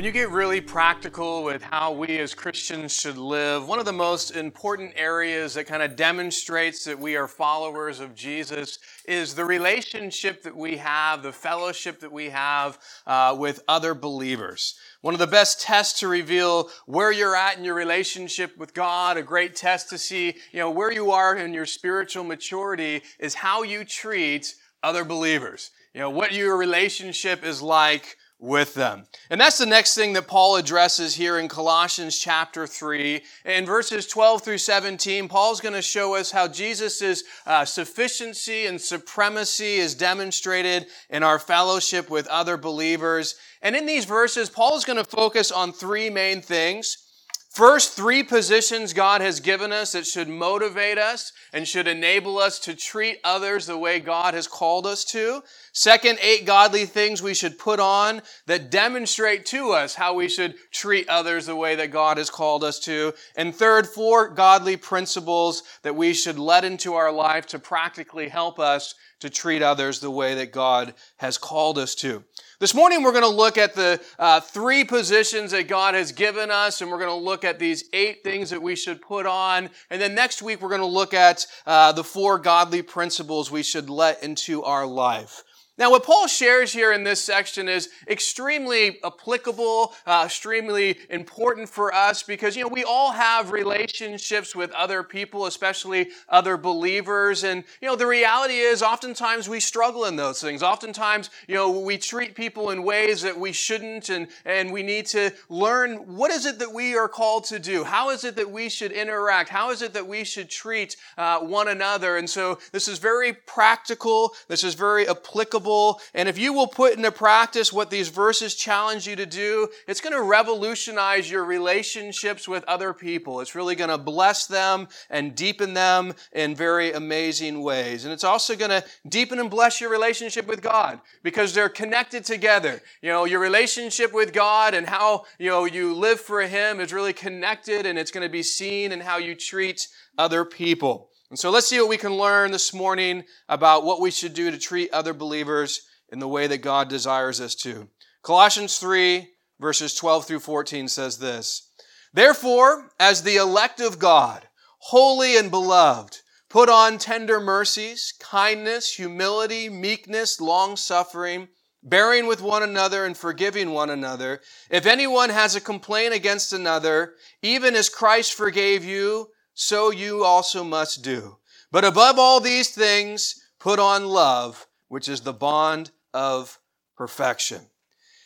When you get really practical with how we as Christians should live, one of the most important areas that kind of demonstrates that we are followers of Jesus is the relationship that we have, the fellowship that we have uh, with other believers. One of the best tests to reveal where you're at in your relationship with God, a great test to see, you know, where you are in your spiritual maturity is how you treat other believers. You know, what your relationship is like with them. And that's the next thing that Paul addresses here in Colossians chapter 3. In verses 12 through 17, Paul's going to show us how Jesus' uh, sufficiency and supremacy is demonstrated in our fellowship with other believers. And in these verses, Paul is going to focus on three main things. First, three positions God has given us that should motivate us and should enable us to treat others the way God has called us to. Second, eight godly things we should put on that demonstrate to us how we should treat others the way that God has called us to. And third, four godly principles that we should let into our life to practically help us to treat others the way that God has called us to. This morning, we're going to look at the uh, three positions that God has given us, and we're going to look at these eight things that we should put on. And then next week, we're going to look at uh, the four godly principles we should let into our life. Now, what Paul shares here in this section is extremely applicable, uh, extremely important for us because, you know, we all have relationships with other people, especially other believers. And, you know, the reality is oftentimes we struggle in those things. Oftentimes, you know, we treat people in ways that we shouldn't and, and we need to learn what is it that we are called to do? How is it that we should interact? How is it that we should treat uh, one another? And so this is very practical. This is very applicable and if you will put into practice what these verses challenge you to do, it's going to revolutionize your relationships with other people. It's really going to bless them and deepen them in very amazing ways. And it's also going to deepen and bless your relationship with God because they're connected together. You know, your relationship with God and how, you know, you live for Him is really connected and it's going to be seen in how you treat other people. And so let's see what we can learn this morning about what we should do to treat other believers in the way that God desires us to. Colossians 3, verses 12 through 14 says this Therefore, as the elect of God, holy and beloved, put on tender mercies, kindness, humility, meekness, long suffering, bearing with one another and forgiving one another. If anyone has a complaint against another, even as Christ forgave you, so you also must do. But above all these things, put on love, which is the bond of perfection.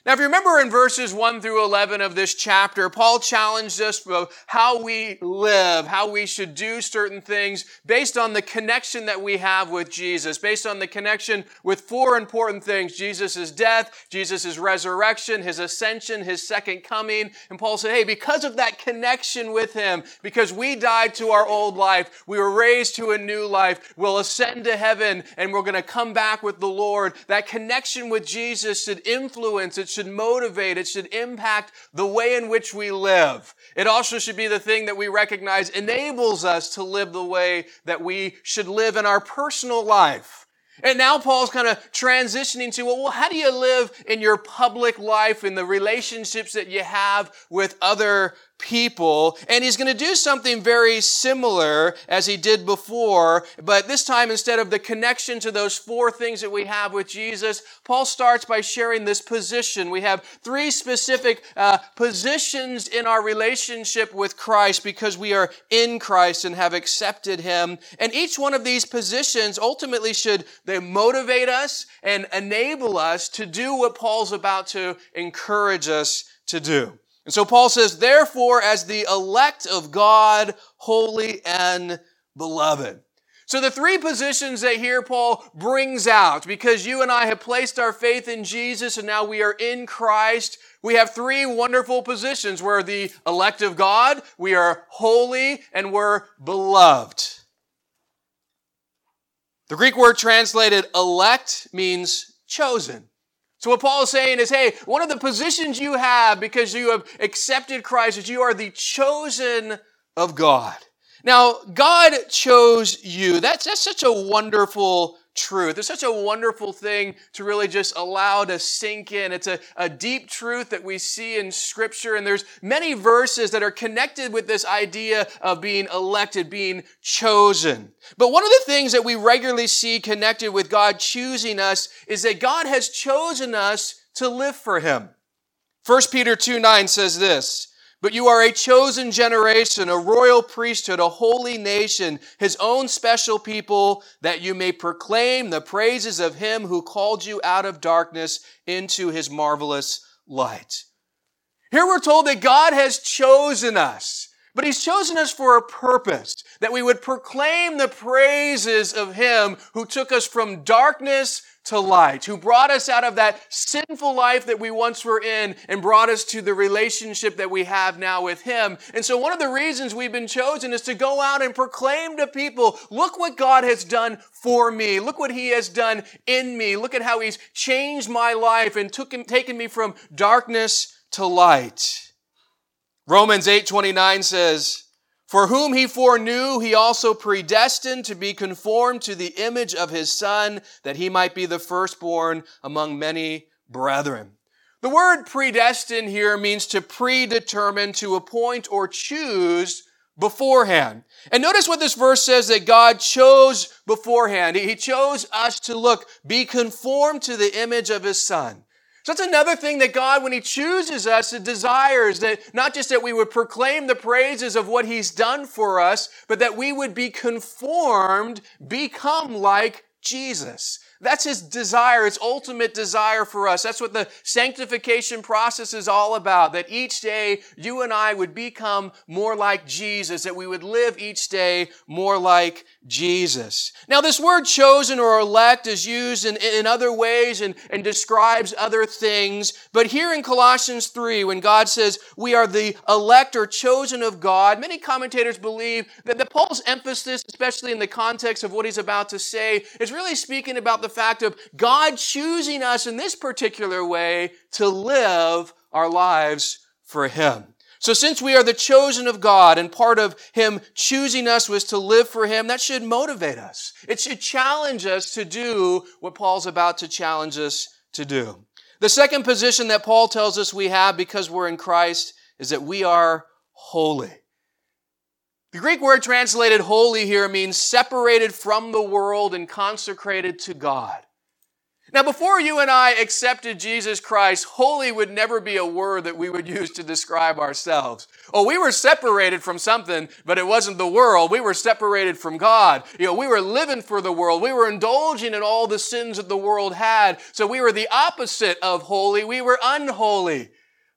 Now, if you remember in verses 1 through 11 of this chapter, Paul challenged us about how we live, how we should do certain things based on the connection that we have with Jesus, based on the connection with four important things Jesus' death, Jesus' resurrection, his ascension, his second coming. And Paul said, hey, because of that connection with him, because we died to our old life, we were raised to a new life, we'll ascend to heaven, and we're going to come back with the Lord. That connection with Jesus should influence, it should motivate, it should impact the way in which we live. It also should be the thing that we recognize enables us to live the way that we should live in our personal life. And now Paul's kind of transitioning to, well, how do you live in your public life, in the relationships that you have with other people. And he's going to do something very similar as he did before. But this time, instead of the connection to those four things that we have with Jesus, Paul starts by sharing this position. We have three specific uh, positions in our relationship with Christ because we are in Christ and have accepted him. And each one of these positions ultimately should they motivate us and enable us to do what Paul's about to encourage us to do. And so Paul says, therefore, as the elect of God, holy and beloved. So the three positions that here Paul brings out, because you and I have placed our faith in Jesus and now we are in Christ, we have three wonderful positions. We're the elect of God, we are holy, and we're beloved. The Greek word translated elect means chosen. So what Paul is saying is, hey, one of the positions you have because you have accepted Christ is you are the chosen of God. Now, God chose you. That's, that's such a wonderful truth. It's such a wonderful thing to really just allow to sink in. It's a, a deep truth that we see in scripture. And there's many verses that are connected with this idea of being elected, being chosen. But one of the things that we regularly see connected with God choosing us is that God has chosen us to live for Him. 1 Peter 2 9 says this, but you are a chosen generation, a royal priesthood, a holy nation, his own special people, that you may proclaim the praises of him who called you out of darkness into his marvelous light. Here we're told that God has chosen us, but he's chosen us for a purpose, that we would proclaim the praises of him who took us from darkness to light, who brought us out of that sinful life that we once were in and brought us to the relationship that we have now with Him. And so one of the reasons we've been chosen is to go out and proclaim to people, look what God has done for me. Look what He has done in me. Look at how He's changed my life and took him, taken me from darkness to light. Romans 8:29 says, for whom he foreknew, he also predestined to be conformed to the image of his son, that he might be the firstborn among many brethren. The word predestined here means to predetermine, to appoint or choose beforehand. And notice what this verse says that God chose beforehand. He chose us to look, be conformed to the image of his son. So that's another thing that God, when He chooses us, desires that not just that we would proclaim the praises of what He's done for us, but that we would be conformed, become like Jesus. That's his desire, his ultimate desire for us. That's what the sanctification process is all about. That each day you and I would become more like Jesus, that we would live each day more like Jesus. Now, this word chosen or elect is used in, in other ways and, and describes other things. But here in Colossians 3, when God says we are the elect or chosen of God, many commentators believe that the Paul's emphasis, especially in the context of what he's about to say, is really speaking about the fact of God choosing us in this particular way to live our lives for Him. So since we are the chosen of God and part of Him choosing us was to live for Him, that should motivate us. It should challenge us to do what Paul's about to challenge us to do. The second position that Paul tells us we have because we're in Christ is that we are holy. The Greek word translated holy here means separated from the world and consecrated to God. Now, before you and I accepted Jesus Christ, holy would never be a word that we would use to describe ourselves. Oh, we were separated from something, but it wasn't the world. We were separated from God. You know, we were living for the world. We were indulging in all the sins that the world had. So we were the opposite of holy. We were unholy.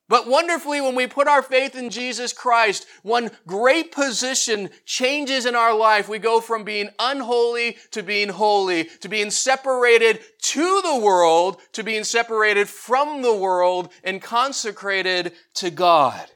But wonderfully, when we put our faith in Jesus Christ, one great position changes in our life. We go from being unholy to being holy, to being separated to the world, to being separated from the world and consecrated to God.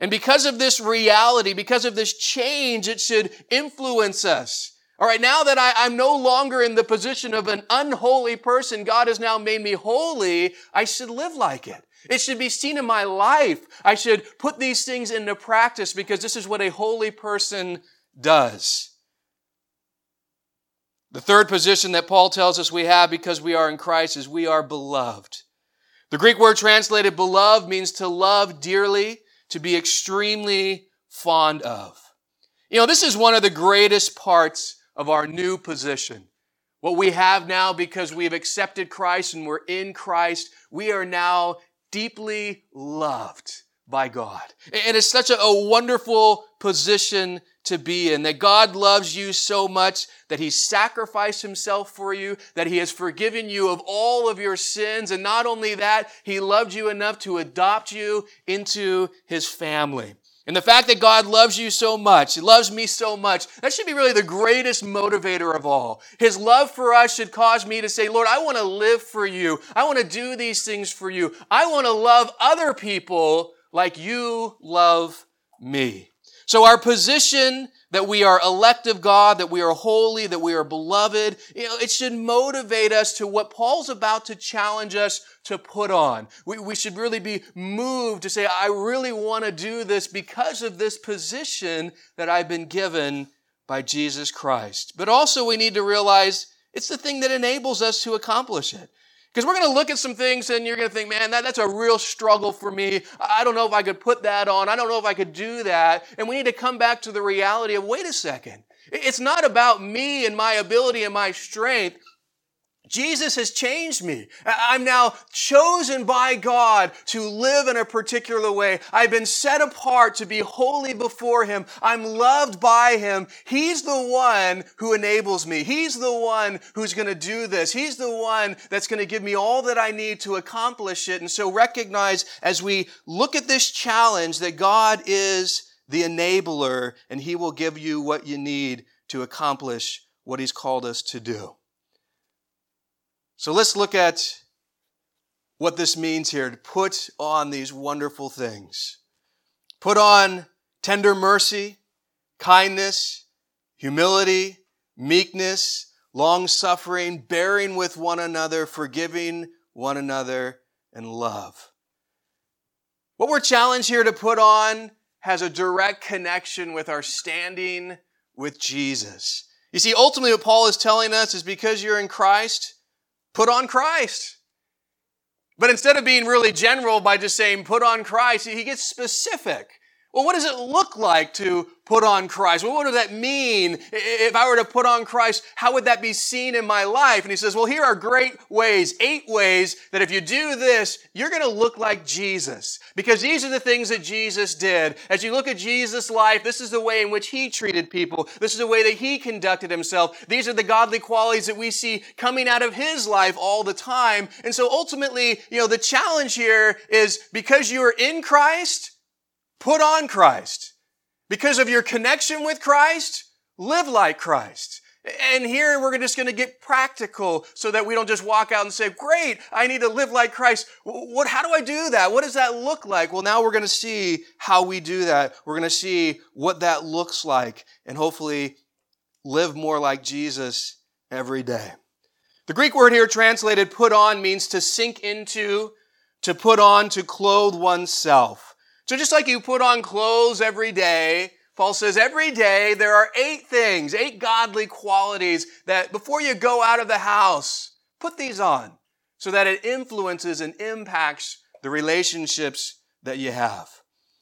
And because of this reality, because of this change, it should influence us. All right, now that I, am no longer in the position of an unholy person, God has now made me holy, I should live like it. It should be seen in my life. I should put these things into practice because this is what a holy person does. The third position that Paul tells us we have because we are in Christ is we are beloved. The Greek word translated beloved means to love dearly, to be extremely fond of. You know, this is one of the greatest parts of our new position. What we have now because we've accepted Christ and we're in Christ, we are now deeply loved by God. And it's such a, a, wonderful position to be in that God loves you so much that He sacrificed Himself for you, that He has forgiven you of all of your sins. And not only that, He loved you enough to adopt you into His family. And the fact that God loves you so much, He loves me so much, that should be really the greatest motivator of all. His love for us should cause me to say, Lord, I want to live for you. I want to do these things for you. I want to love other people like you love me. So our position that we are elect of God, that we are holy, that we are beloved, you know, it should motivate us to what Paul's about to challenge us to put on. We, we should really be moved to say, I really want to do this because of this position that I've been given by Jesus Christ. But also we need to realize it's the thing that enables us to accomplish it. Because we're going to look at some things and you're going to think, man, that, that's a real struggle for me. I don't know if I could put that on. I don't know if I could do that. And we need to come back to the reality of, wait a second. It's not about me and my ability and my strength. Jesus has changed me. I'm now chosen by God to live in a particular way. I've been set apart to be holy before Him. I'm loved by Him. He's the one who enables me. He's the one who's going to do this. He's the one that's going to give me all that I need to accomplish it. And so recognize as we look at this challenge that God is the enabler and He will give you what you need to accomplish what He's called us to do. So let's look at what this means here to put on these wonderful things. Put on tender mercy, kindness, humility, meekness, long suffering, bearing with one another, forgiving one another, and love. What we're challenged here to put on has a direct connection with our standing with Jesus. You see, ultimately, what Paul is telling us is because you're in Christ, Put on Christ. But instead of being really general by just saying put on Christ, he gets specific. Well, what does it look like to put on Christ? Well, what does that mean? If I were to put on Christ, how would that be seen in my life? And he says, well, here are great ways, eight ways that if you do this, you're going to look like Jesus. Because these are the things that Jesus did. As you look at Jesus' life, this is the way in which he treated people. This is the way that he conducted himself. These are the godly qualities that we see coming out of his life all the time. And so ultimately, you know, the challenge here is because you are in Christ, Put on Christ. Because of your connection with Christ, live like Christ. And here we're just going to get practical so that we don't just walk out and say, great, I need to live like Christ. What, how do I do that? What does that look like? Well, now we're going to see how we do that. We're going to see what that looks like and hopefully live more like Jesus every day. The Greek word here translated put on means to sink into, to put on, to clothe oneself. So just like you put on clothes every day, Paul says every day there are eight things, eight godly qualities that before you go out of the house, put these on so that it influences and impacts the relationships that you have.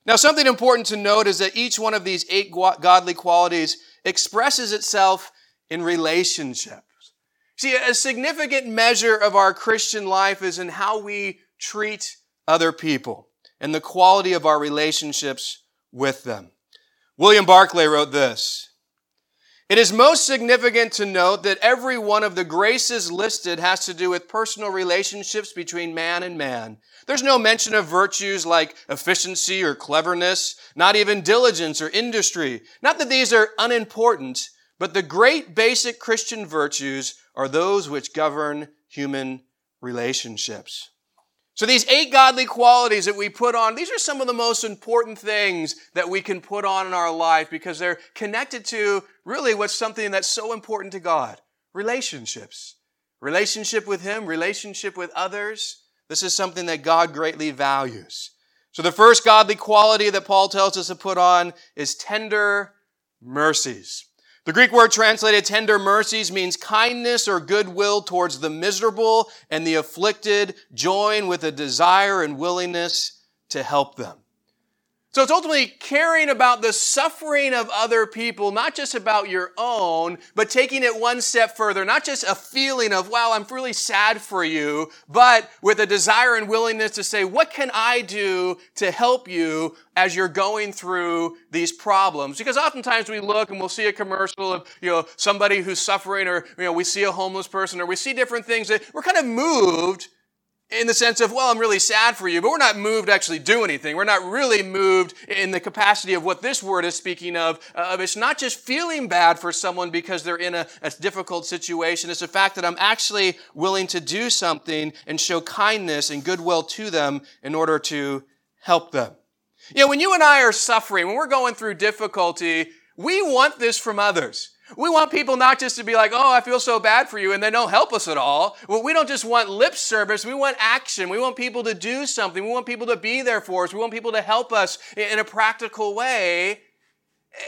Now, something important to note is that each one of these eight godly qualities expresses itself in relationships. See, a significant measure of our Christian life is in how we treat other people and the quality of our relationships with them. William Barclay wrote this. It is most significant to note that every one of the graces listed has to do with personal relationships between man and man. There's no mention of virtues like efficiency or cleverness, not even diligence or industry. Not that these are unimportant, but the great basic Christian virtues are those which govern human relationships. So these eight godly qualities that we put on, these are some of the most important things that we can put on in our life because they're connected to really what's something that's so important to God. Relationships. Relationship with Him, relationship with others. This is something that God greatly values. So the first godly quality that Paul tells us to put on is tender mercies. The Greek word translated tender mercies means kindness or goodwill towards the miserable and the afflicted, join with a desire and willingness to help them. So it's ultimately caring about the suffering of other people, not just about your own, but taking it one step further. Not just a feeling of, wow, I'm really sad for you, but with a desire and willingness to say, what can I do to help you as you're going through these problems? Because oftentimes we look and we'll see a commercial of, you know, somebody who's suffering or, you know, we see a homeless person or we see different things that we're kind of moved in the sense of, well, I'm really sad for you, but we're not moved to actually do anything. We're not really moved in the capacity of what this word is speaking of. Uh, it's not just feeling bad for someone because they're in a, a difficult situation. It's the fact that I'm actually willing to do something and show kindness and goodwill to them in order to help them. You know, when you and I are suffering, when we're going through difficulty, we want this from others. We want people not just to be like, oh, I feel so bad for you, and they don't help us at all. Well, we don't just want lip service. We want action. We want people to do something. We want people to be there for us. We want people to help us in a practical way.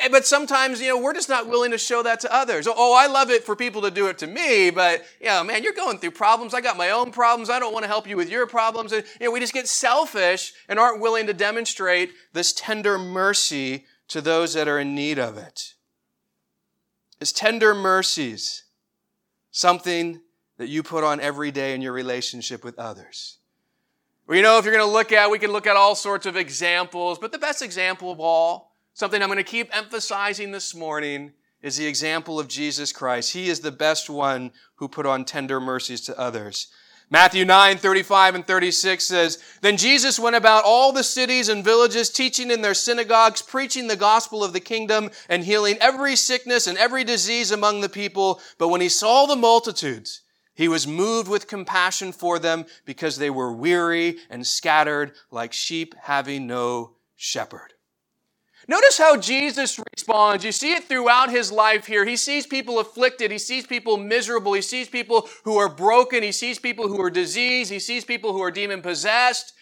Eh, but sometimes, you know, we're just not willing to show that to others. Oh, I love it for people to do it to me, but, you know, man, you're going through problems. I got my own problems. I don't want to help you with your problems. And, you know, we just get selfish and aren't willing to demonstrate this tender mercy to those that are in need of it. His tender mercies, something that you put on every day in your relationship with others. Well, you know, if you're going to look at, we can look at all sorts of examples, but the best example of all, something I'm going to keep emphasizing this morning, is the example of Jesus Christ. He is the best one who put on tender mercies to others. Matthew 9, 35 and 36 says, Then Jesus went about all the cities and villages, teaching in their synagogues, preaching the gospel of the kingdom, and healing every sickness and every disease among the people. But when he saw the multitudes, he was moved with compassion for them because they were weary and scattered like sheep having no shepherd. Notice how Jesus responds. You see it throughout his life here. He sees people afflicted. He sees people miserable. He sees people who are broken. He sees people who are diseased. He sees people who are demon possessed.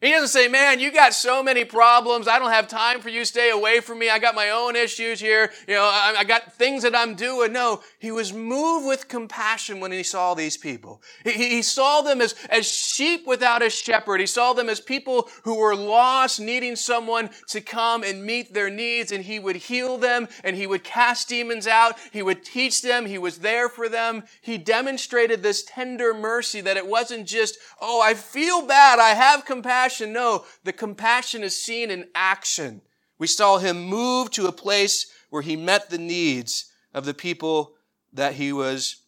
He doesn't say, man, you got so many problems. I don't have time for you. Stay away from me. I got my own issues here. You know, I, I, got things that I'm doing. No, he was moved with compassion when he saw these people. He, he saw them as, as sheep without a shepherd. He saw them as people who were lost, needing someone to come and meet their needs. And he would heal them and he would cast demons out. He would teach them. He was there for them. He demonstrated this tender mercy that it wasn't just, oh, I feel bad. I have compassion compassion. No, the compassion is seen in action. We saw him move to a place where he met the needs of the people that he was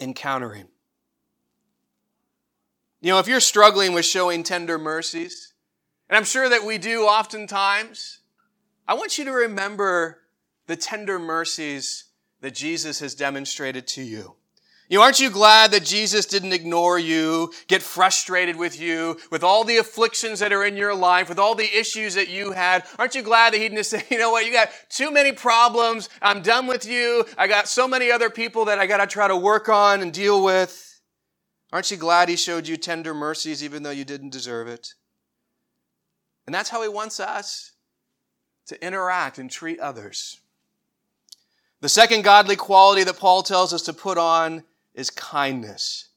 encountering. You know, if you're struggling with showing tender mercies, and I'm sure that we do oftentimes, I want you to remember the tender mercies that Jesus has demonstrated to you. You know, aren't you glad that Jesus didn't ignore you, get frustrated with you, with all the afflictions that are in your life, with all the issues that you had? Aren't you glad that he didn't say, you know what, you got too many problems. I'm done with you. I got so many other people that I got to try to work on and deal with. Aren't you glad he showed you tender mercies even though you didn't deserve it? And that's how he wants us to interact and treat others. The second godly quality that Paul tells us to put on is kindness.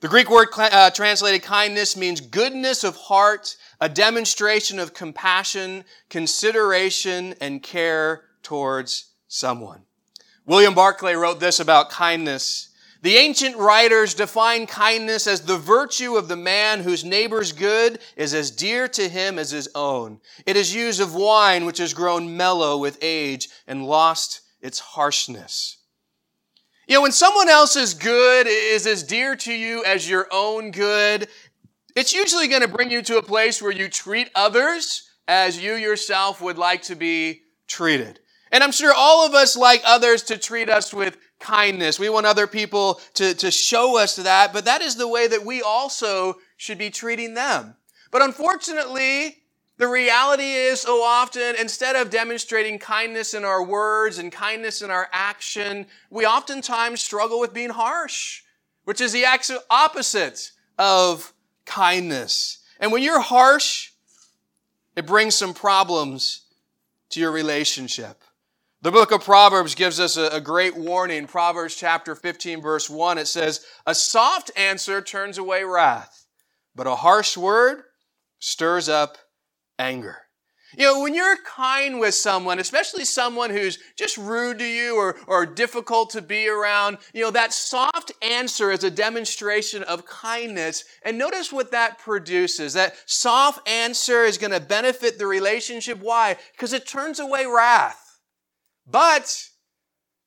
The Greek word uh, translated kindness means goodness of heart, a demonstration of compassion, consideration, and care towards someone. William Barclay wrote this about kindness. The ancient writers define kindness as the virtue of the man whose neighbor's good is as dear to him as his own. It is used of wine which has grown mellow with age and lost its harshness. You know, when someone else's good is as dear to you as your own good, it's usually going to bring you to a place where you treat others as you yourself would like to be treated. And I'm sure all of us like others to treat us with kindness. We want other people to, to show us that, but that is the way that we also should be treating them. But unfortunately, the reality is, so often, instead of demonstrating kindness in our words and kindness in our action, we oftentimes struggle with being harsh, which is the opposite of kindness. And when you're harsh, it brings some problems to your relationship. The book of Proverbs gives us a, great warning. Proverbs chapter 15 verse 1, it says, A soft answer turns away wrath, but a harsh word stirs up anger. You know, when you're kind with someone, especially someone who's just rude to you or, or difficult to be around, you know, that soft answer is a demonstration of kindness. And notice what that produces. That soft answer is going to benefit the relationship. Why? Because it turns away wrath. But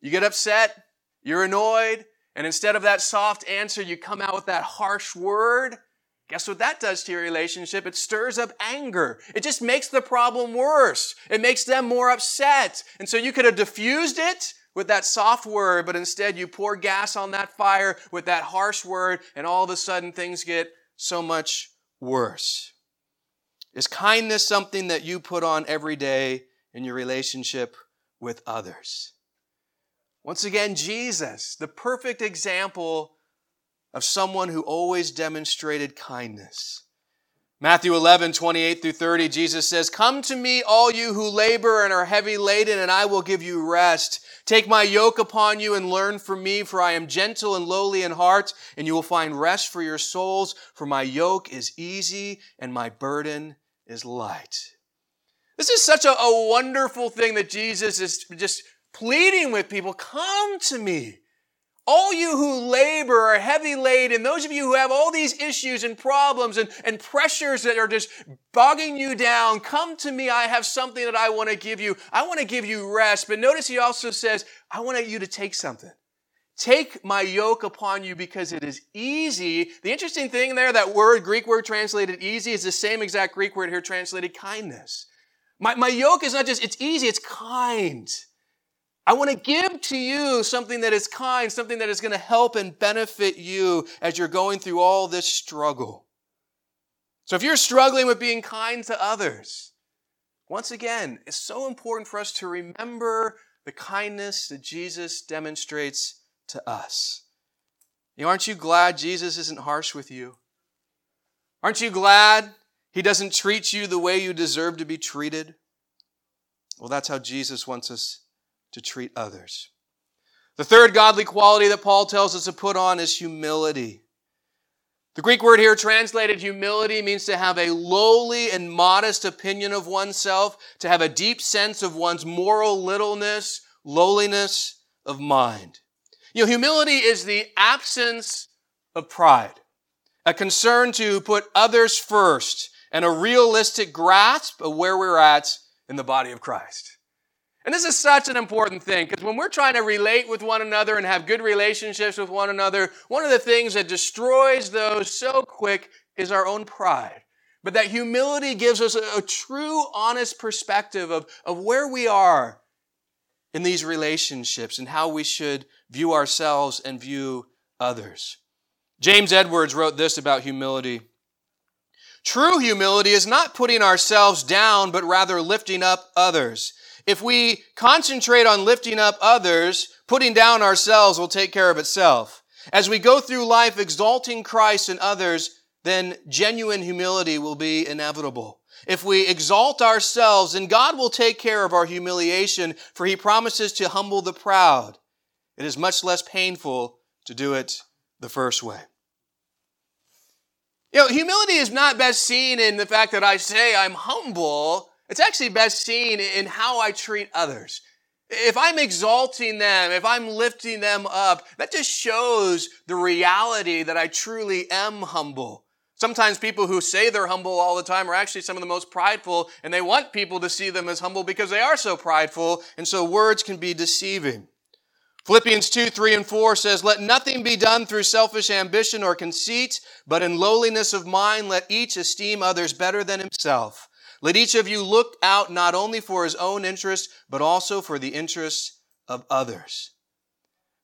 you get upset, you're annoyed, and instead of that soft answer, you come out with that harsh word. Guess what that does to your relationship? It stirs up anger. It just makes the problem worse. It makes them more upset. And so you could have diffused it with that soft word, but instead you pour gas on that fire with that harsh word, and all of a sudden things get so much worse. Is kindness something that you put on every day in your relationship with others? Once again, Jesus, the perfect example of someone who always demonstrated kindness. Matthew 11, 28 through 30, Jesus says, Come to me, all you who labor and are heavy laden, and I will give you rest. Take my yoke upon you and learn from me, for I am gentle and lowly in heart, and you will find rest for your souls, for my yoke is easy and my burden is light. This is such a, a wonderful thing that Jesus is just pleading with people, come to me. All you who labor are heavy laden, and those of you who have all these issues and problems and, and pressures that are just bogging you down, come to me. I have something that I want to give you. I want to give you rest. But notice he also says, I want you to take something. Take my yoke upon you because it is easy. The interesting thing there, that word, Greek word translated easy, is the same exact Greek word here translated kindness. My, my yoke is not just, it's easy, it's kind. I want to give to you something that is kind, something that is going to help and benefit you as you're going through all this struggle. So if you're struggling with being kind to others, once again, it's so important for us to remember the kindness that Jesus demonstrates to us. You know, aren't you glad Jesus isn't harsh with you? Aren't you glad he doesn't treat you the way you deserve to be treated? Well, that's how Jesus wants us to treat others. The third godly quality that Paul tells us to put on is humility. The Greek word here translated humility means to have a lowly and modest opinion of oneself, to have a deep sense of one's moral littleness, lowliness of mind. You know, humility is the absence of pride, a concern to put others first, and a realistic grasp of where we're at in the body of Christ. And this is such an important thing because when we're trying to relate with one another and have good relationships with one another, one of the things that destroys those so quick is our own pride. But that humility gives us a, a true, honest perspective of, of where we are in these relationships and how we should view ourselves and view others. James Edwards wrote this about humility. True humility is not putting ourselves down, but rather lifting up others. If we concentrate on lifting up others, putting down ourselves will take care of itself. As we go through life exalting Christ and others, then genuine humility will be inevitable. If we exalt ourselves, then God will take care of our humiliation, for he promises to humble the proud. It is much less painful to do it the first way. You know, humility is not best seen in the fact that I say I'm humble, it's actually best seen in how I treat others. If I'm exalting them, if I'm lifting them up, that just shows the reality that I truly am humble. Sometimes people who say they're humble all the time are actually some of the most prideful, and they want people to see them as humble because they are so prideful, and so words can be deceiving. Philippians 2, 3, and 4 says, Let nothing be done through selfish ambition or conceit, but in lowliness of mind let each esteem others better than himself. Let each of you look out not only for his own interest, but also for the interests of others.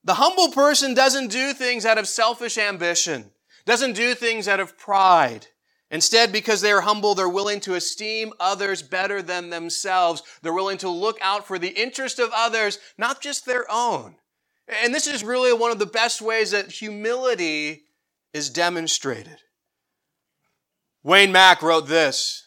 The humble person doesn't do things out of selfish ambition, doesn't do things out of pride. Instead, because they are humble, they're willing to esteem others better than themselves. They're willing to look out for the interest of others, not just their own. And this is really one of the best ways that humility is demonstrated. Wayne Mack wrote this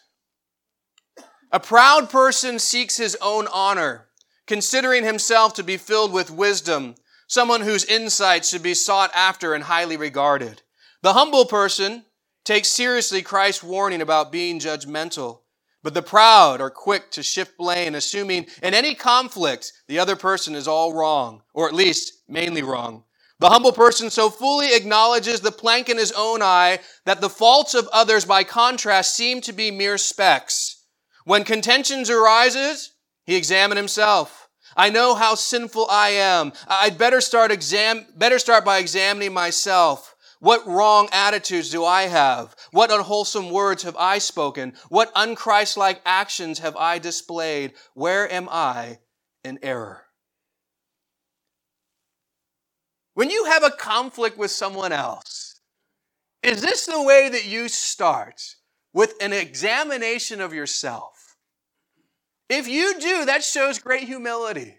a proud person seeks his own honor, considering himself to be filled with wisdom, someone whose insight should be sought after and highly regarded. The humble person takes seriously Christ's warning about being judgmental, But the proud are quick to shift blame, assuming in any conflict the other person is all wrong, or at least mainly wrong. The humble person so fully acknowledges the plank in his own eye that the faults of others by contrast seem to be mere specks. When contentions arises, he examines himself. I know how sinful I am. I'd better start exam, better start by examining myself. What wrong attitudes do I have? What unwholesome words have I spoken? What unchristlike actions have I displayed? Where am I in error? When you have a conflict with someone else, is this the way that you start? With an examination of yourself. If you do, that shows great humility.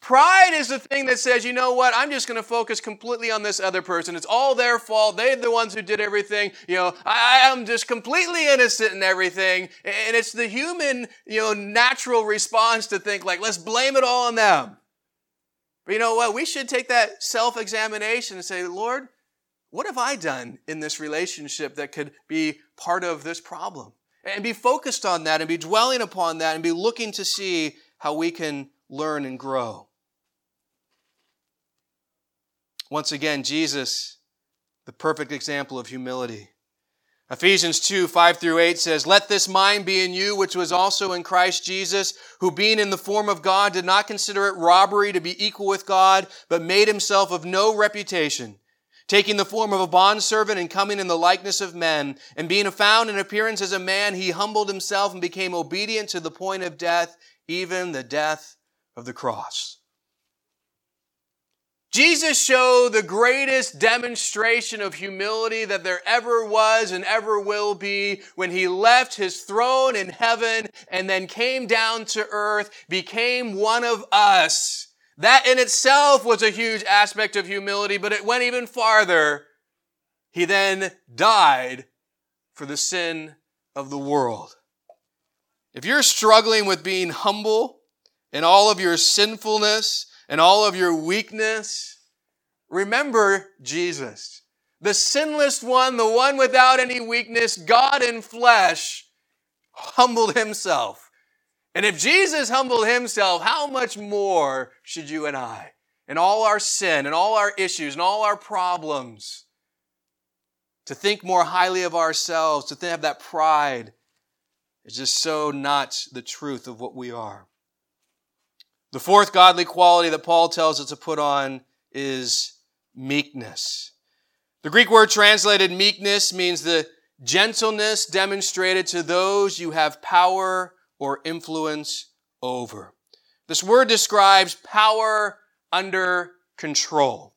Pride is the thing that says, you know what, I'm just going to focus completely on this other person. It's all their fault. They're the ones who did everything. You know, I, am just completely innocent in everything. And it's the human, you know, natural response to think like, let's blame it all on them. But you know what? We should take that self examination and say, Lord, what have I done in this relationship that could be part of this problem? And be focused on that and be dwelling upon that and be looking to see how we can learn and grow. Once again, Jesus, the perfect example of humility. Ephesians 2, 5 through 8 says, Let this mind be in you, which was also in Christ Jesus, who being in the form of God did not consider it robbery to be equal with God, but made himself of no reputation, taking the form of a bondservant and coming in the likeness of men, and being found in appearance as a man, he humbled himself and became obedient to the point of death, even the death of the cross. Jesus showed the greatest demonstration of humility that there ever was and ever will be when he left his throne in heaven and then came down to earth, became one of us. That in itself was a huge aspect of humility, but it went even farther. He then died for the sin of the world. If you're struggling with being humble in all of your sinfulness, and all of your weakness, remember Jesus. The sinless one, the one without any weakness, God in flesh, humbled himself. And if Jesus humbled himself, how much more should you and I? And all our sin and all our issues and all our problems. To think more highly of ourselves, to have that pride, is just so not the truth of what we are. The fourth godly quality that Paul tells us to put on is meekness. The Greek word translated meekness means the gentleness demonstrated to those you have power or influence over. This word describes power under control.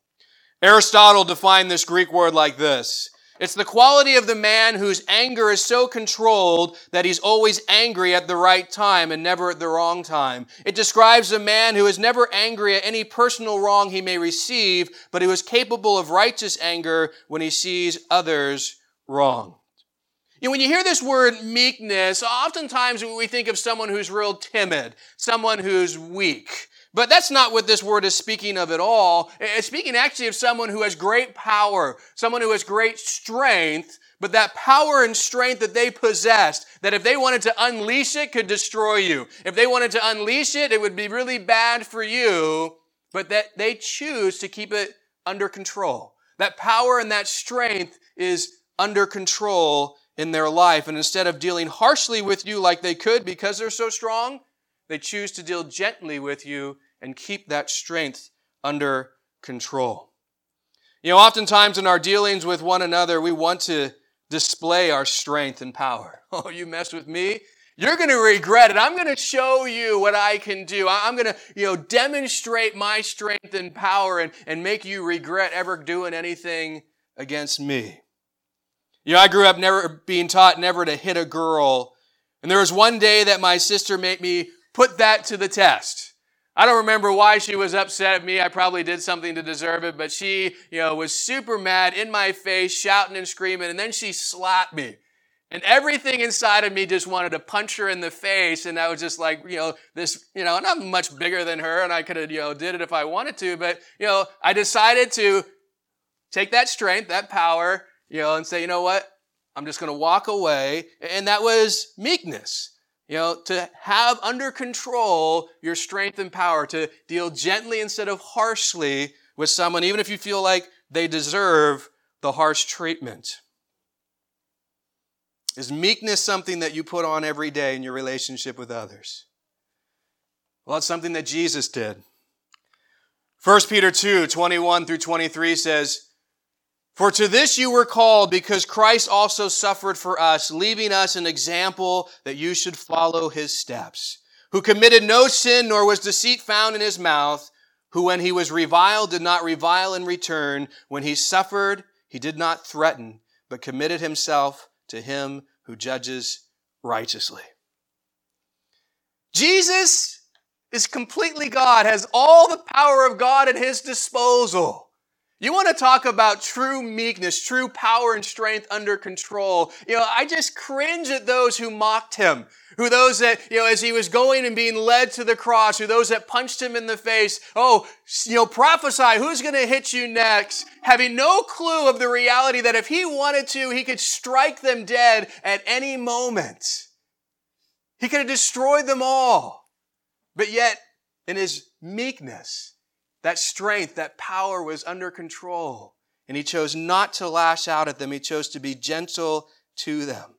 Aristotle defined this Greek word like this it's the quality of the man whose anger is so controlled that he's always angry at the right time and never at the wrong time. It describes a man who is never angry at any personal wrong he may receive, but who is capable of righteous anger when he sees others wrong. You know, when you hear this word meekness, oftentimes we think of someone who's real timid, someone who's weak. But that's not what this word is speaking of at all. It's speaking actually of someone who has great power, someone who has great strength, but that power and strength that they possessed, that if they wanted to unleash it, could destroy you. If they wanted to unleash it, it would be really bad for you, but that they choose to keep it under control. That power and that strength is under control in their life. And instead of dealing harshly with you like they could because they're so strong, they choose to deal gently with you and keep that strength under control. You know, oftentimes in our dealings with one another, we want to display our strength and power. Oh, you mess with me? You're going to regret it. I'm going to show you what I can do. I'm going to, you know, demonstrate my strength and power and, and make you regret ever doing anything against me. You know, I grew up never being taught never to hit a girl. And there was one day that my sister made me put that to the test. I don't remember why she was upset at me. I probably did something to deserve it, but she, you know, was super mad in my face, shouting and screaming, and then she slapped me. And everything inside of me just wanted to punch her in the face. And I was just like, you know, this, you know, and I'm much bigger than her and I could have, you know, did it if I wanted to. But, you know, I decided to take that strength, that power, you know, and say, you know what? I'm just going to walk away. And that was meekness. You know, to have under control your strength and power, to deal gently instead of harshly with someone, even if you feel like they deserve the harsh treatment. Is meekness something that you put on every day in your relationship with others? Well, it's something that Jesus did. 1 Peter 2 21 through 23 says, For to this you were called, because Christ also suffered for us, leaving us an example that you should follow his steps, who committed no sin, nor was deceit found in his mouth, who when he was reviled did not revile in return, when he suffered, he did not threaten, but committed himself to him who judges righteously. Jesus is completely God, has all the power of God at his disposal. You want to talk about true meekness, true power and strength under control. You know, I just cringe at those who mocked him, who those that, you know, as he was going and being led to the cross, who those that punched him in the face. Oh, you know, prophesy, who's going to hit you next? Having no clue of the reality that if he wanted to, he could strike them dead at any moment. He could have destroyed them all. But yet, in his meekness, that strength, that power was under control. And he chose not to lash out at them. He chose to be gentle to them.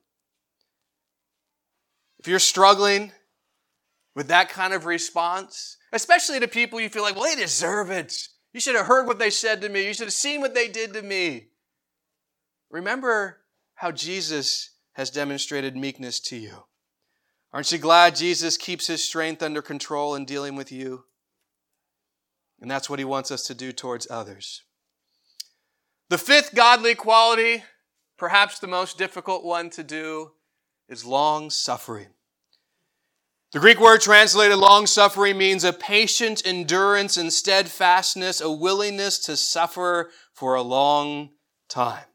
If you're struggling with that kind of response, especially to people you feel like, well, they deserve it. You should have heard what they said to me. You should have seen what they did to me. Remember how Jesus has demonstrated meekness to you. Aren't you glad Jesus keeps his strength under control in dealing with you? And that's what he wants us to do towards others. The fifth godly quality, perhaps the most difficult one to do, is long suffering. The Greek word translated long suffering means a patient endurance and steadfastness, a willingness to suffer for a long time.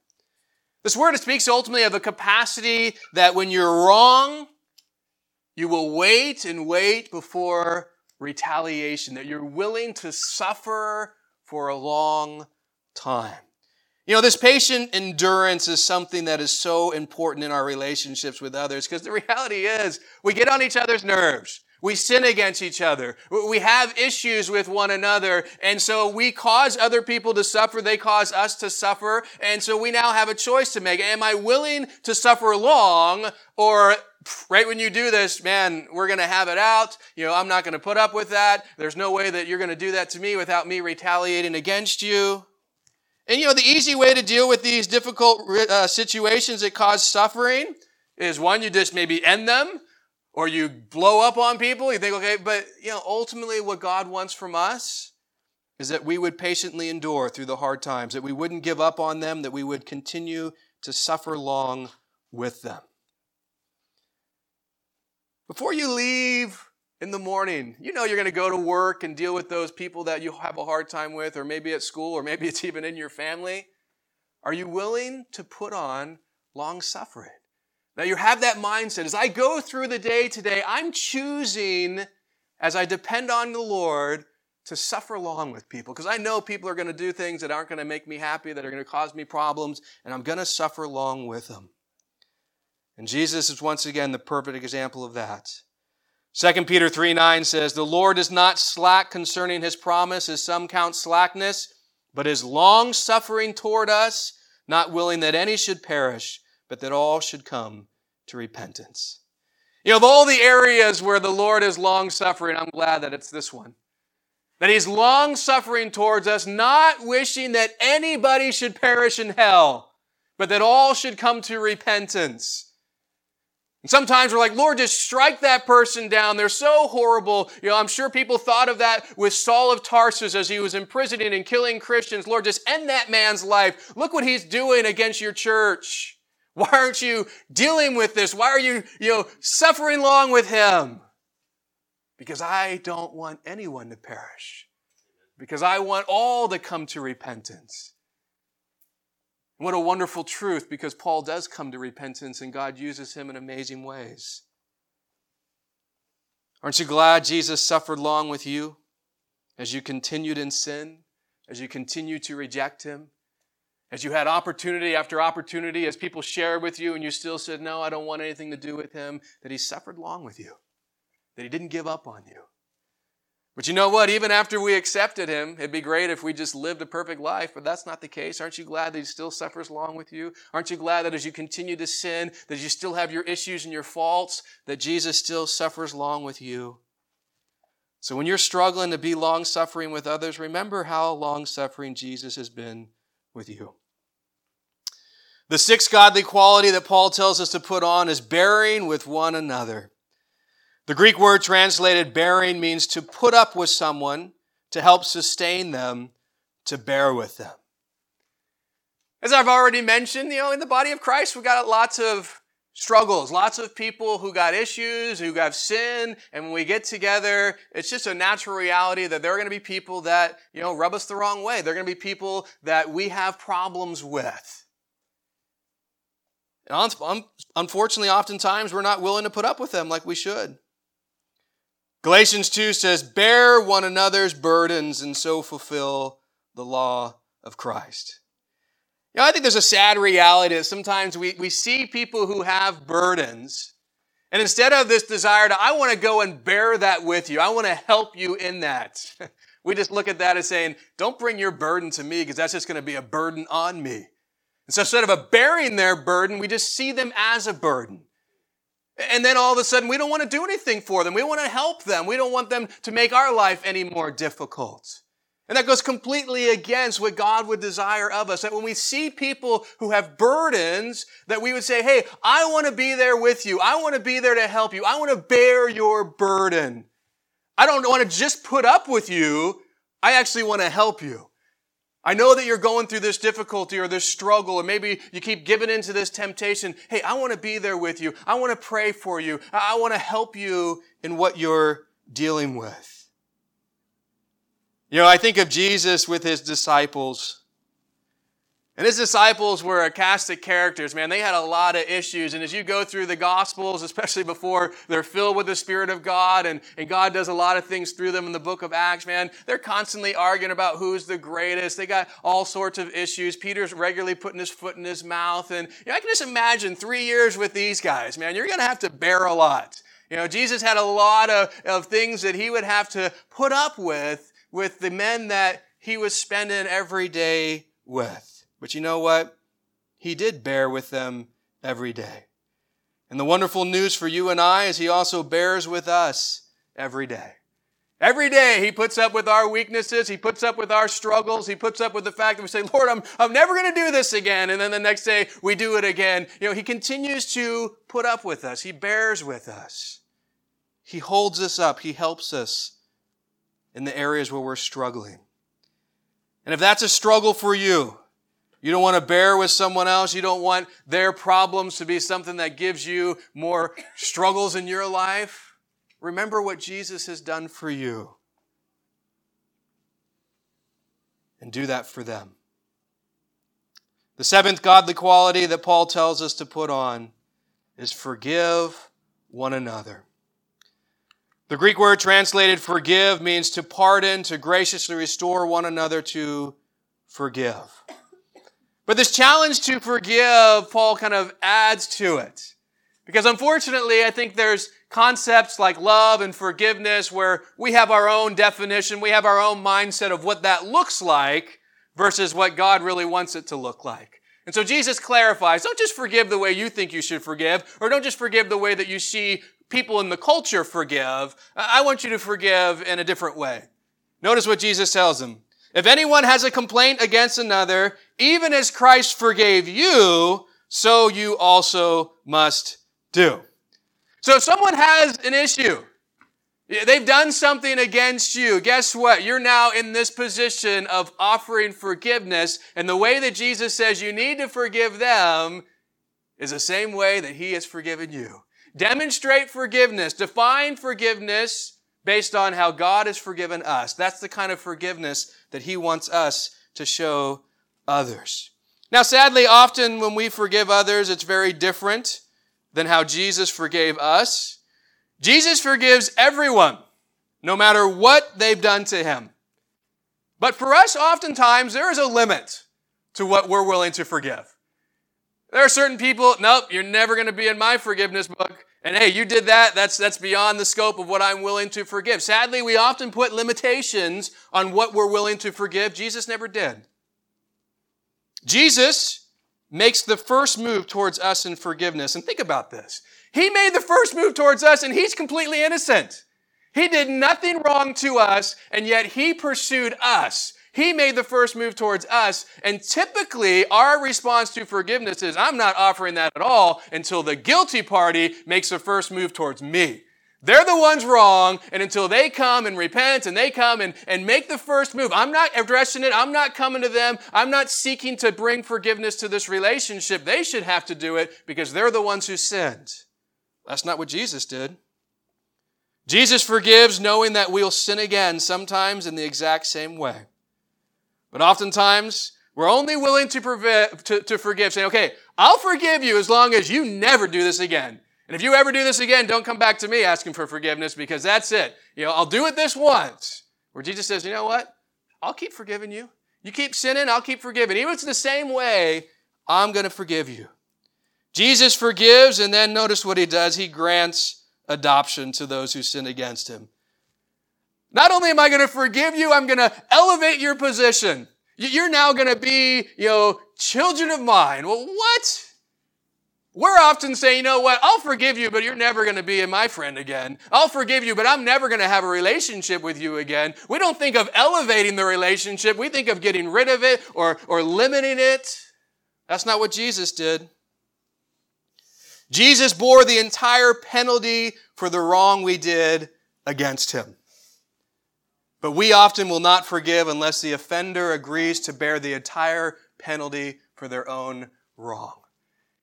This word speaks ultimately of a capacity that when you're wrong, you will wait and wait before retaliation, that you're willing to suffer for a long time. You know, this patient endurance is something that is so important in our relationships with others because the reality is we get on each other's nerves. We sin against each other. We have issues with one another. And so we cause other people to suffer. They cause us to suffer. And so we now have a choice to make. Am I willing to suffer long or right when you do this, man, we're going to have it out. You know, I'm not going to put up with that. There's no way that you're going to do that to me without me retaliating against you. And you know, the easy way to deal with these difficult uh, situations that cause suffering is one, you just maybe end them or you blow up on people. You think, okay, but you know, ultimately what God wants from us is that we would patiently endure through the hard times, that we wouldn't give up on them, that we would continue to suffer long with them. Before you leave in the morning, you know you're going to go to work and deal with those people that you have a hard time with, or maybe at school, or maybe it's even in your family. Are you willing to put on long suffering? Now you have that mindset. As I go through the day today, I'm choosing, as I depend on the Lord, to suffer long with people because I know people are going to do things that aren't going to make me happy, that are going to cause me problems, and I'm going to suffer long with them. And Jesus is once again the perfect example of that. 2 Peter 3 9 says, The Lord is not slack concerning his promise, as some count slackness, but is long suffering toward us, not willing that any should perish, but that all should come to repentance. You know, of all the areas where the Lord is long suffering, I'm glad that it's this one. That he's long suffering towards us, not wishing that anybody should perish in hell, but that all should come to repentance. And sometimes we're like, Lord, just strike that person down. They're so horrible. You know, I'm sure people thought of that with Saul of Tarsus as he was imprisoning and killing Christians. Lord, just end that man's life. Look what he's doing against your church. Why aren't you dealing with this? Why are you, you know, suffering long with him? Because I don't want anyone to perish. Because I want all to come to repentance. What a wonderful truth because Paul does come to repentance and God uses him in amazing ways. Aren't you glad Jesus suffered long with you as you continued in sin, as you continued to reject him? As you had opportunity after opportunity, as people shared with you and you still said, No, I don't want anything to do with him, that he suffered long with you, that he didn't give up on you. But you know what? Even after we accepted him, it'd be great if we just lived a perfect life, but that's not the case. Aren't you glad that he still suffers along with you? Aren't you glad that as you continue to sin, that you still have your issues and your faults, that Jesus still suffers along with you? So when you're struggling to be long suffering with others, remember how long suffering Jesus has been with you. The sixth godly quality that Paul tells us to put on is bearing with one another. The Greek word translated bearing means to put up with someone, to help sustain them, to bear with them. As I've already mentioned, you know, in the body of Christ, we've got lots of struggles, lots of people who got issues, who have sin, and when we get together, it's just a natural reality that there are going to be people that, you know, rub us the wrong way. There are going to be people that we have problems with. And unfortunately, oftentimes we're not willing to put up with them like we should. Galatians 2 says, Bear one another's burdens and so fulfill the law of Christ. You know, I think there's a sad reality that sometimes we, we see people who have burdens, and instead of this desire to, I want to go and bear that with you, I want to help you in that, we just look at that as saying, Don't bring your burden to me because that's just going to be a burden on me. And so instead of a bearing their burden, we just see them as a burden. And then all of a sudden, we don't want to do anything for them. We want to help them. We don't want them to make our life any more difficult. And that goes completely against what God would desire of us. That when we see people who have burdens, that we would say, Hey, I want to be there with you. I want to be there to help you. I want to bear your burden. I don't want to just put up with you. I actually want to help you. I know that you're going through this difficulty or this struggle, and maybe you keep giving into this temptation. Hey, I want to be there with you. I want to pray for you. I want to help you in what you're dealing with. You know, I think of Jesus with his disciples. And his disciples were a cast of characters, man. They had a lot of issues. And as you go through the Gospels, especially before they're filled with the Spirit of God and, and God does a lot of things through them in the book of Acts, man, they're constantly arguing about who's the greatest. They got all sorts of issues. Peter's regularly putting his foot in his mouth. And you know, I can just imagine three years with these guys, man. You're going to have to bear a lot. You know, Jesus had a lot of, of things that he would have to put up with with the men that he was spending every day with. But you know what? He did bear with them every day. And the wonderful news for you and I is He also bears with us every day. Every day He puts up with our weaknesses. He puts up with our struggles. He puts up with the fact that we say, Lord, I'm, I'm never going to do this again. And then the next day we do it again. You know, He continues to put up with us. He bears with us. He holds us up. He helps us in the areas where we're struggling. And if that's a struggle for you, you don't want to bear with someone else. You don't want their problems to be something that gives you more struggles in your life. Remember what Jesus has done for you. And do that for them. The seventh godly quality that Paul tells us to put on is forgive one another. The Greek word translated forgive means to pardon, to graciously restore one another, to forgive. But this challenge to forgive, Paul kind of adds to it. Because unfortunately, I think there's concepts like love and forgiveness where we have our own definition, we have our own mindset of what that looks like versus what God really wants it to look like. And so Jesus clarifies, don't just forgive the way you think you should forgive, or don't just forgive the way that you see people in the culture forgive. I want you to forgive in a different way. Notice what Jesus tells them. If anyone has a complaint against another, even as Christ forgave you, so you also must do. So if someone has an issue, they've done something against you, guess what? You're now in this position of offering forgiveness. And the way that Jesus says you need to forgive them is the same way that he has forgiven you. Demonstrate forgiveness. Define forgiveness based on how God has forgiven us. That's the kind of forgiveness that He wants us to show others. Now, sadly, often when we forgive others, it's very different than how Jesus forgave us. Jesus forgives everyone, no matter what they've done to Him. But for us, oftentimes, there is a limit to what we're willing to forgive. There are certain people, nope, you're never going to be in my forgiveness book. And hey, you did that, that's, that's beyond the scope of what I'm willing to forgive. Sadly, we often put limitations on what we're willing to forgive. Jesus never did. Jesus makes the first move towards us in forgiveness. And think about this. He made the first move towards us and he's completely innocent. He did nothing wrong to us and yet he pursued us. He made the first move towards us. And typically, our response to forgiveness is, I'm not offering that at all until the guilty party makes the first move towards me. They're the ones wrong, and until they come and repent and they come and, and make the first move, I'm not addressing it. I'm not coming to them. I'm not seeking to bring forgiveness to this relationship. They should have to do it because they're the ones who sinned. That's not what Jesus did. Jesus forgives knowing that we'll sin again, sometimes in the exact same way. But oftentimes, we're only willing to, to, to forgive, saying, okay, I'll forgive you as long as you never do this again. And if you ever do this again, don't come back to me asking for forgiveness because that's it. You know, I'll do it this once. Where Jesus says, you know what? I'll keep forgiving you. You keep sinning, I'll keep forgiving. Even if it's the same way, I'm going to forgive you. Jesus forgives, and then notice what he does. He grants adoption to those who sin against him. Not only am I going to forgive you, I'm going to elevate your position. You're now going to be, you know, children of mine. Well, what? We're often saying, you know what, I'll forgive you, but you're never going to be my friend again. I'll forgive you, but I'm never going to have a relationship with you again. We don't think of elevating the relationship. We think of getting rid of it or, or limiting it. That's not what Jesus did. Jesus bore the entire penalty for the wrong we did against him. But we often will not forgive unless the offender agrees to bear the entire penalty for their own wrong.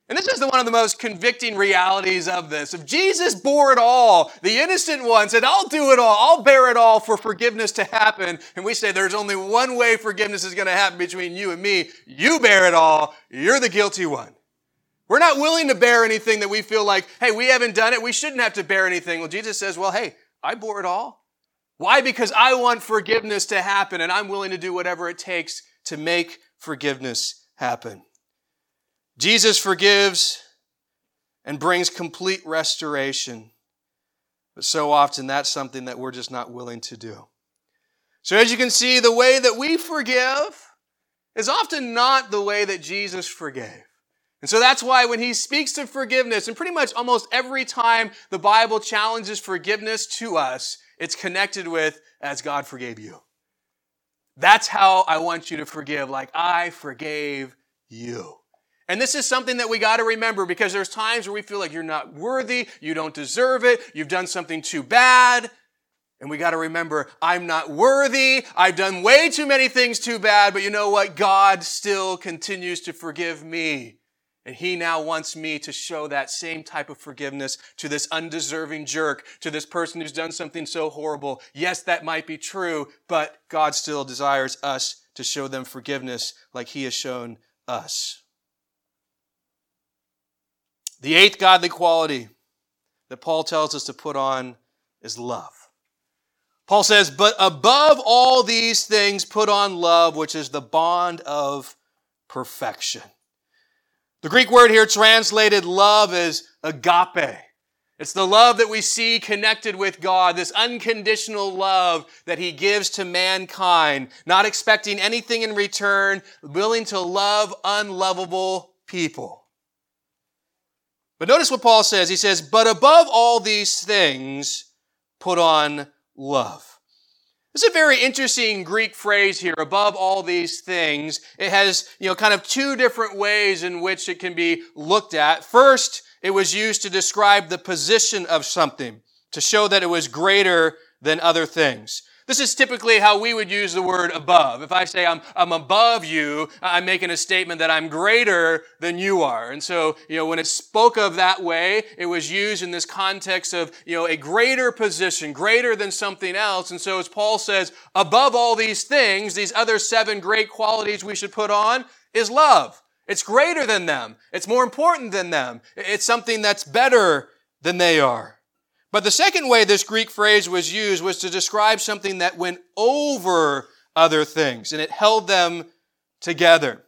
And this is one of the most convicting realities of this. If Jesus bore it all, the innocent one said, I'll do it all, I'll bear it all for forgiveness to happen. And we say there's only one way forgiveness is going to happen between you and me. You bear it all. You're the guilty one. We're not willing to bear anything that we feel like, hey, we haven't done it. We shouldn't have to bear anything. Well, Jesus says, well, hey, I bore it all. Why? Because I want forgiveness to happen and I'm willing to do whatever it takes to make forgiveness happen. Jesus forgives and brings complete restoration. But so often that's something that we're just not willing to do. So as you can see, the way that we forgive is often not the way that Jesus forgave. And so that's why when he speaks to forgiveness, and pretty much almost every time the Bible challenges forgiveness to us, it's connected with as God forgave you. That's how I want you to forgive, like I forgave you. And this is something that we got to remember because there's times where we feel like you're not worthy, you don't deserve it, you've done something too bad. And we got to remember, I'm not worthy. I've done way too many things too bad, but you know what? God still continues to forgive me. And he now wants me to show that same type of forgiveness to this undeserving jerk, to this person who's done something so horrible. Yes, that might be true, but God still desires us to show them forgiveness like he has shown us. The eighth godly quality that Paul tells us to put on is love. Paul says, but above all these things, put on love, which is the bond of perfection. The Greek word here translated love is agape. It's the love that we see connected with God, this unconditional love that He gives to mankind, not expecting anything in return, willing to love unlovable people. But notice what Paul says. He says, but above all these things, put on love. This is a very interesting Greek phrase here, above all these things. It has, you know, kind of two different ways in which it can be looked at. First, it was used to describe the position of something, to show that it was greater than other things. This is typically how we would use the word above. If I say I'm, I'm above you, I'm making a statement that I'm greater than you are. And so, you know, when it spoke of that way, it was used in this context of, you know, a greater position, greater than something else. And so as Paul says, above all these things, these other seven great qualities we should put on is love. It's greater than them. It's more important than them. It's something that's better than they are. But the second way this Greek phrase was used was to describe something that went over other things and it held them together.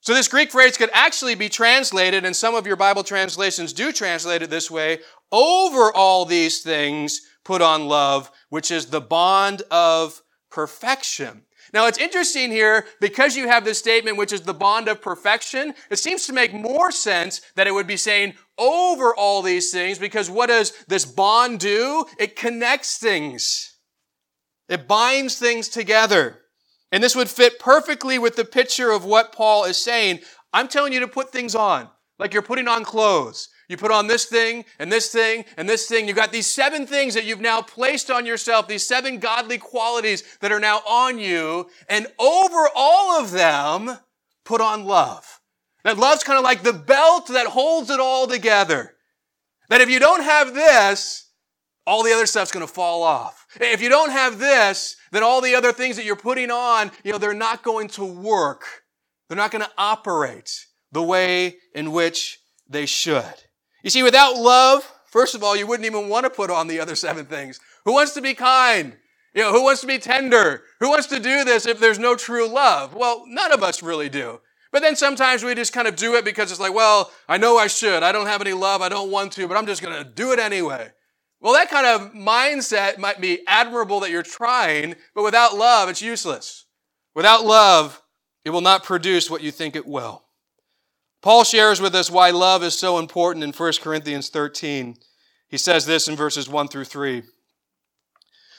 So this Greek phrase could actually be translated, and some of your Bible translations do translate it this way, over all these things, put on love, which is the bond of perfection. Now it's interesting here, because you have this statement, which is the bond of perfection, it seems to make more sense that it would be saying over all these things, because what does this bond do? It connects things. It binds things together. And this would fit perfectly with the picture of what Paul is saying. I'm telling you to put things on, like you're putting on clothes. You put on this thing and this thing and this thing. You've got these seven things that you've now placed on yourself, these seven godly qualities that are now on you. And over all of them, put on love. That love's kind of like the belt that holds it all together. That if you don't have this, all the other stuff's going to fall off. If you don't have this, then all the other things that you're putting on, you know, they're not going to work. They're not going to operate the way in which they should. You see, without love, first of all, you wouldn't even want to put on the other seven things. Who wants to be kind? You know, who wants to be tender? Who wants to do this if there's no true love? Well, none of us really do. But then sometimes we just kind of do it because it's like, well, I know I should. I don't have any love. I don't want to, but I'm just going to do it anyway. Well, that kind of mindset might be admirable that you're trying, but without love, it's useless. Without love, it will not produce what you think it will. Paul shares with us why love is so important in 1 Corinthians 13. He says this in verses 1 through 3.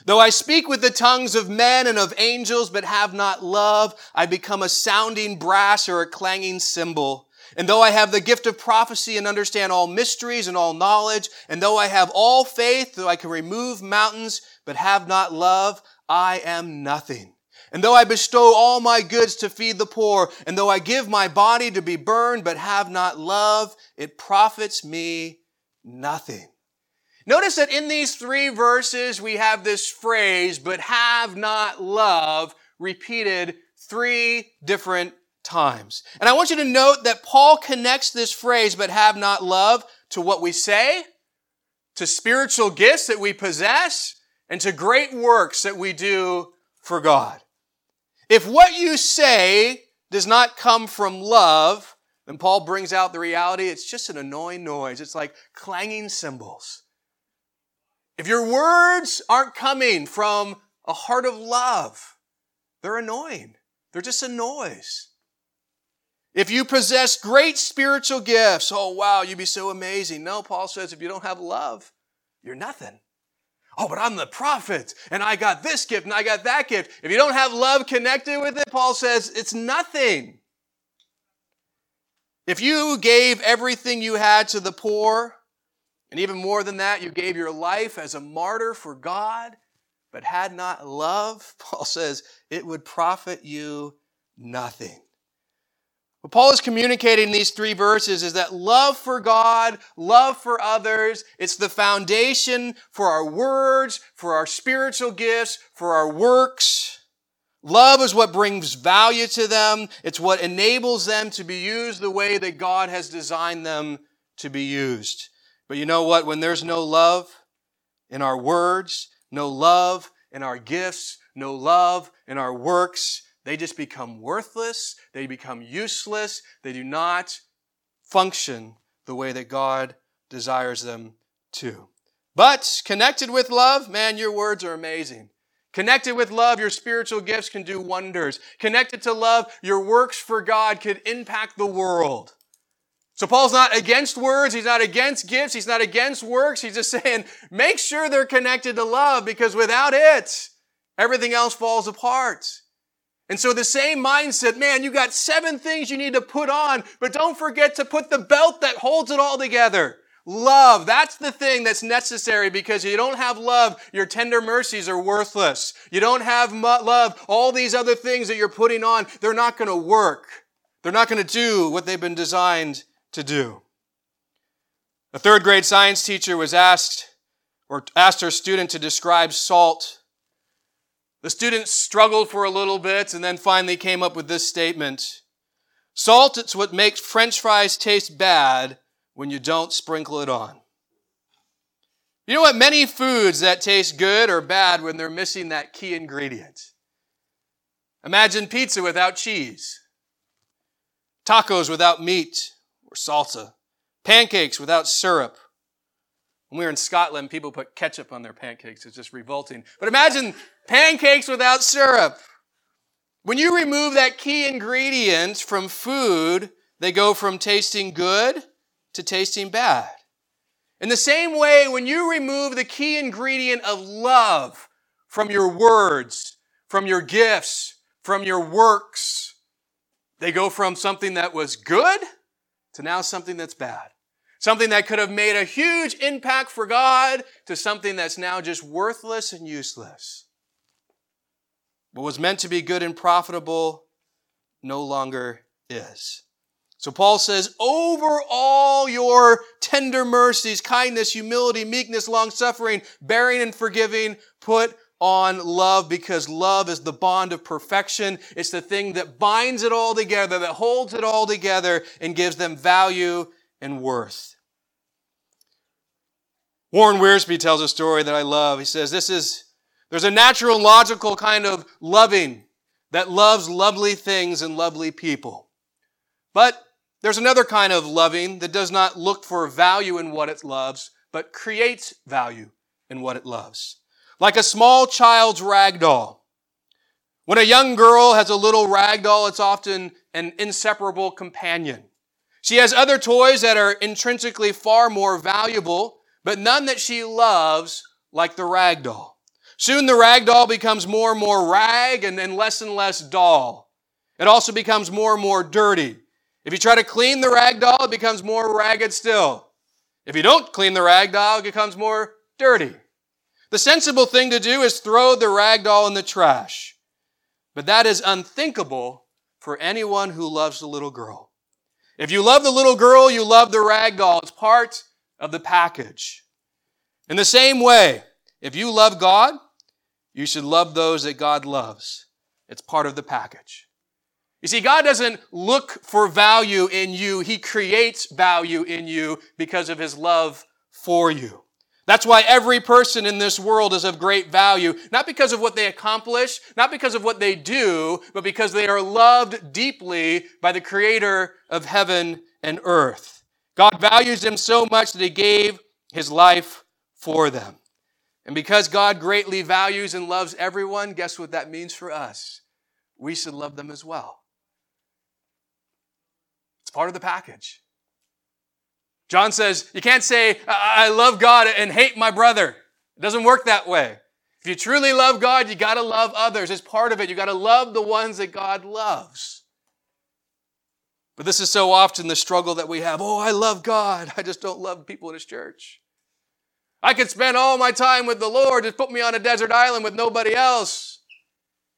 Though I speak with the tongues of men and of angels, but have not love, I become a sounding brass or a clanging cymbal. And though I have the gift of prophecy and understand all mysteries and all knowledge, and though I have all faith, though I can remove mountains, but have not love, I am nothing. And though I bestow all my goods to feed the poor, and though I give my body to be burned, but have not love, it profits me nothing. Notice that in these three verses, we have this phrase, but have not love, repeated three different times. And I want you to note that Paul connects this phrase, but have not love, to what we say, to spiritual gifts that we possess, and to great works that we do for God. If what you say does not come from love, then Paul brings out the reality it's just an annoying noise. It's like clanging cymbals. If your words aren't coming from a heart of love, they're annoying. They're just a noise. If you possess great spiritual gifts, oh wow, you'd be so amazing. No, Paul says if you don't have love, you're nothing. Oh, but I'm the prophet and I got this gift and I got that gift. If you don't have love connected with it, Paul says it's nothing. If you gave everything you had to the poor, and even more than that, you gave your life as a martyr for God, but had not love, Paul says it would profit you nothing. What Paul is communicating in these three verses is that love for God, love for others, it's the foundation for our words, for our spiritual gifts, for our works. Love is what brings value to them. It's what enables them to be used the way that God has designed them to be used. But you know what? When there's no love in our words, no love in our gifts, no love in our works, they just become worthless, they become useless, they do not function the way that God desires them to. But connected with love, man, your words are amazing. Connected with love, your spiritual gifts can do wonders. Connected to love, your works for God could impact the world. So Paul's not against words, he's not against gifts, he's not against works. He's just saying, make sure they're connected to love because without it, everything else falls apart. And so the same mindset, man, you got seven things you need to put on, but don't forget to put the belt that holds it all together. Love, that's the thing that's necessary because you don't have love, your tender mercies are worthless. You don't have love, all these other things that you're putting on, they're not going to work. They're not going to do what they've been designed to do. A third grade science teacher was asked or asked her student to describe salt the students struggled for a little bit and then finally came up with this statement Salt, it's what makes french fries taste bad when you don't sprinkle it on. You know what? Many foods that taste good or bad when they're missing that key ingredient. Imagine pizza without cheese, tacos without meat or salsa, pancakes without syrup. When we were in Scotland, people put ketchup on their pancakes. It's just revolting. But imagine pancakes without syrup. When you remove that key ingredient from food, they go from tasting good to tasting bad. In the same way, when you remove the key ingredient of love from your words, from your gifts, from your works, they go from something that was good to now something that's bad. Something that could have made a huge impact for God to something that's now just worthless and useless. What was meant to be good and profitable no longer is. So Paul says, over all your tender mercies, kindness, humility, meekness, long suffering, bearing and forgiving, put on love because love is the bond of perfection. It's the thing that binds it all together, that holds it all together and gives them value and worth. Warren Wiersbe tells a story that I love. He says, This is there's a natural, logical kind of loving that loves lovely things and lovely people. But there's another kind of loving that does not look for value in what it loves, but creates value in what it loves. Like a small child's rag doll. When a young girl has a little rag doll, it's often an inseparable companion. She has other toys that are intrinsically far more valuable, but none that she loves like the rag doll. Soon the rag doll becomes more and more rag and then less and less doll. It also becomes more and more dirty. If you try to clean the rag doll, it becomes more ragged still. If you don't clean the rag doll, it becomes more dirty. The sensible thing to do is throw the rag doll in the trash. But that is unthinkable for anyone who loves the little girl. If you love the little girl, you love the rag doll. It's part of the package. In the same way, if you love God, you should love those that God loves. It's part of the package. You see, God doesn't look for value in you. He creates value in you because of His love for you. That's why every person in this world is of great value, not because of what they accomplish, not because of what they do, but because they are loved deeply by the creator of heaven and earth. God values them so much that He gave His life for them. And because God greatly values and loves everyone, guess what that means for us? We should love them as well. It's part of the package. John says, you can't say, I love God and hate my brother. It doesn't work that way. If you truly love God, you gotta love others. It's part of it. You gotta love the ones that God loves. But this is so often the struggle that we have. Oh, I love God. I just don't love people in His church. I could spend all my time with the Lord, just put me on a desert island with nobody else.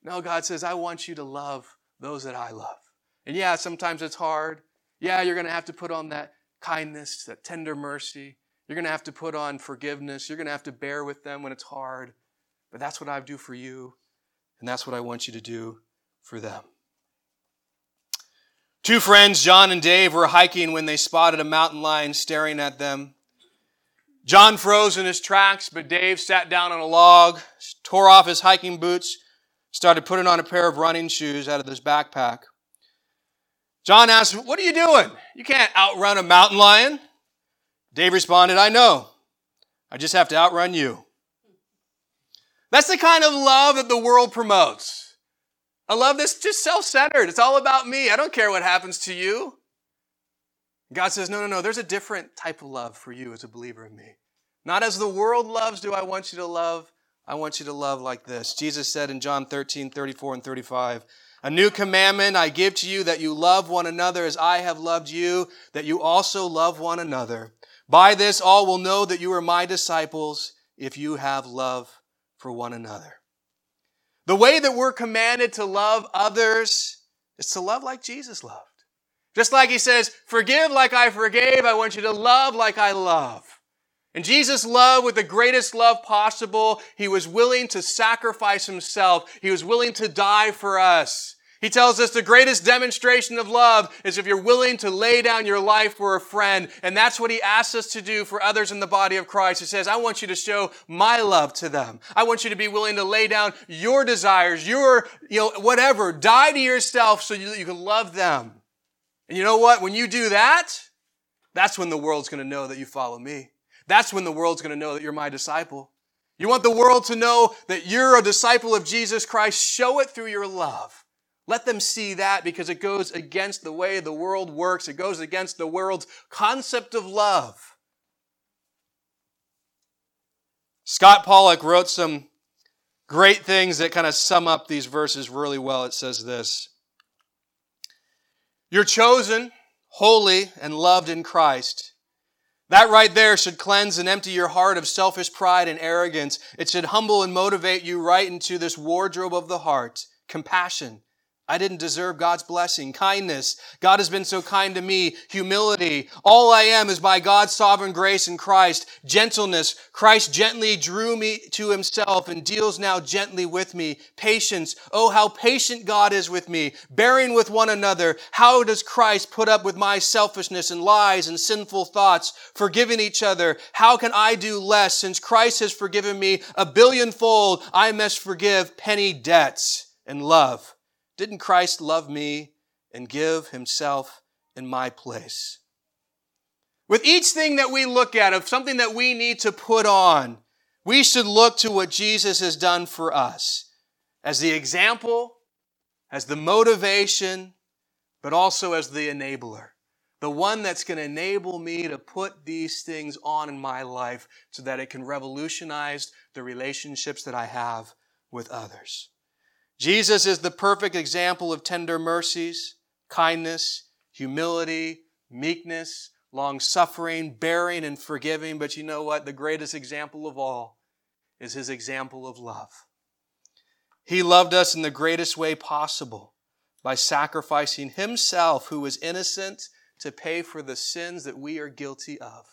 No, God says, I want you to love those that I love. And yeah, sometimes it's hard. Yeah, you're going to have to put on that kindness, that tender mercy. You're going to have to put on forgiveness. You're going to have to bear with them when it's hard. But that's what I do for you, and that's what I want you to do for them. Two friends, John and Dave, were hiking when they spotted a mountain lion staring at them. John froze in his tracks, but Dave sat down on a log, tore off his hiking boots, started putting on a pair of running shoes out of his backpack. John asked, What are you doing? You can't outrun a mountain lion. Dave responded, I know. I just have to outrun you. That's the kind of love that the world promotes. A love this, just self centered. It's all about me. I don't care what happens to you. God says, no, no, no, there's a different type of love for you as a believer in me. Not as the world loves do I want you to love. I want you to love like this. Jesus said in John 13, 34 and 35, A new commandment I give to you that you love one another as I have loved you, that you also love one another. By this all will know that you are my disciples if you have love for one another. The way that we're commanded to love others is to love like Jesus loved. Just like he says, forgive like I forgave, I want you to love like I love. And Jesus loved with the greatest love possible. He was willing to sacrifice himself. He was willing to die for us. He tells us the greatest demonstration of love is if you're willing to lay down your life for a friend. And that's what he asks us to do for others in the body of Christ. He says, I want you to show my love to them. I want you to be willing to lay down your desires, your, you know, whatever. Die to yourself so you, you can love them. And you know what? When you do that, that's when the world's going to know that you follow me. That's when the world's going to know that you're my disciple. You want the world to know that you're a disciple of Jesus Christ? Show it through your love. Let them see that because it goes against the way the world works. It goes against the world's concept of love. Scott Pollock wrote some great things that kind of sum up these verses really well. It says this You're chosen, holy, and loved in Christ. That right there should cleanse and empty your heart of selfish pride and arrogance. It should humble and motivate you right into this wardrobe of the heart compassion, I didn't deserve God's blessing. Kindness. God has been so kind to me. Humility. All I am is by God's sovereign grace in Christ. Gentleness. Christ gently drew me to himself and deals now gently with me. Patience. Oh, how patient God is with me. Bearing with one another. How does Christ put up with my selfishness and lies and sinful thoughts? Forgiving each other. How can I do less since Christ has forgiven me a billionfold? I must forgive penny debts and love. Didn't Christ love me and give himself in my place? With each thing that we look at, of something that we need to put on, we should look to what Jesus has done for us as the example, as the motivation, but also as the enabler. The one that's going to enable me to put these things on in my life so that it can revolutionize the relationships that I have with others. Jesus is the perfect example of tender mercies, kindness, humility, meekness, long suffering, bearing, and forgiving. But you know what? The greatest example of all is his example of love. He loved us in the greatest way possible by sacrificing himself, who was innocent, to pay for the sins that we are guilty of.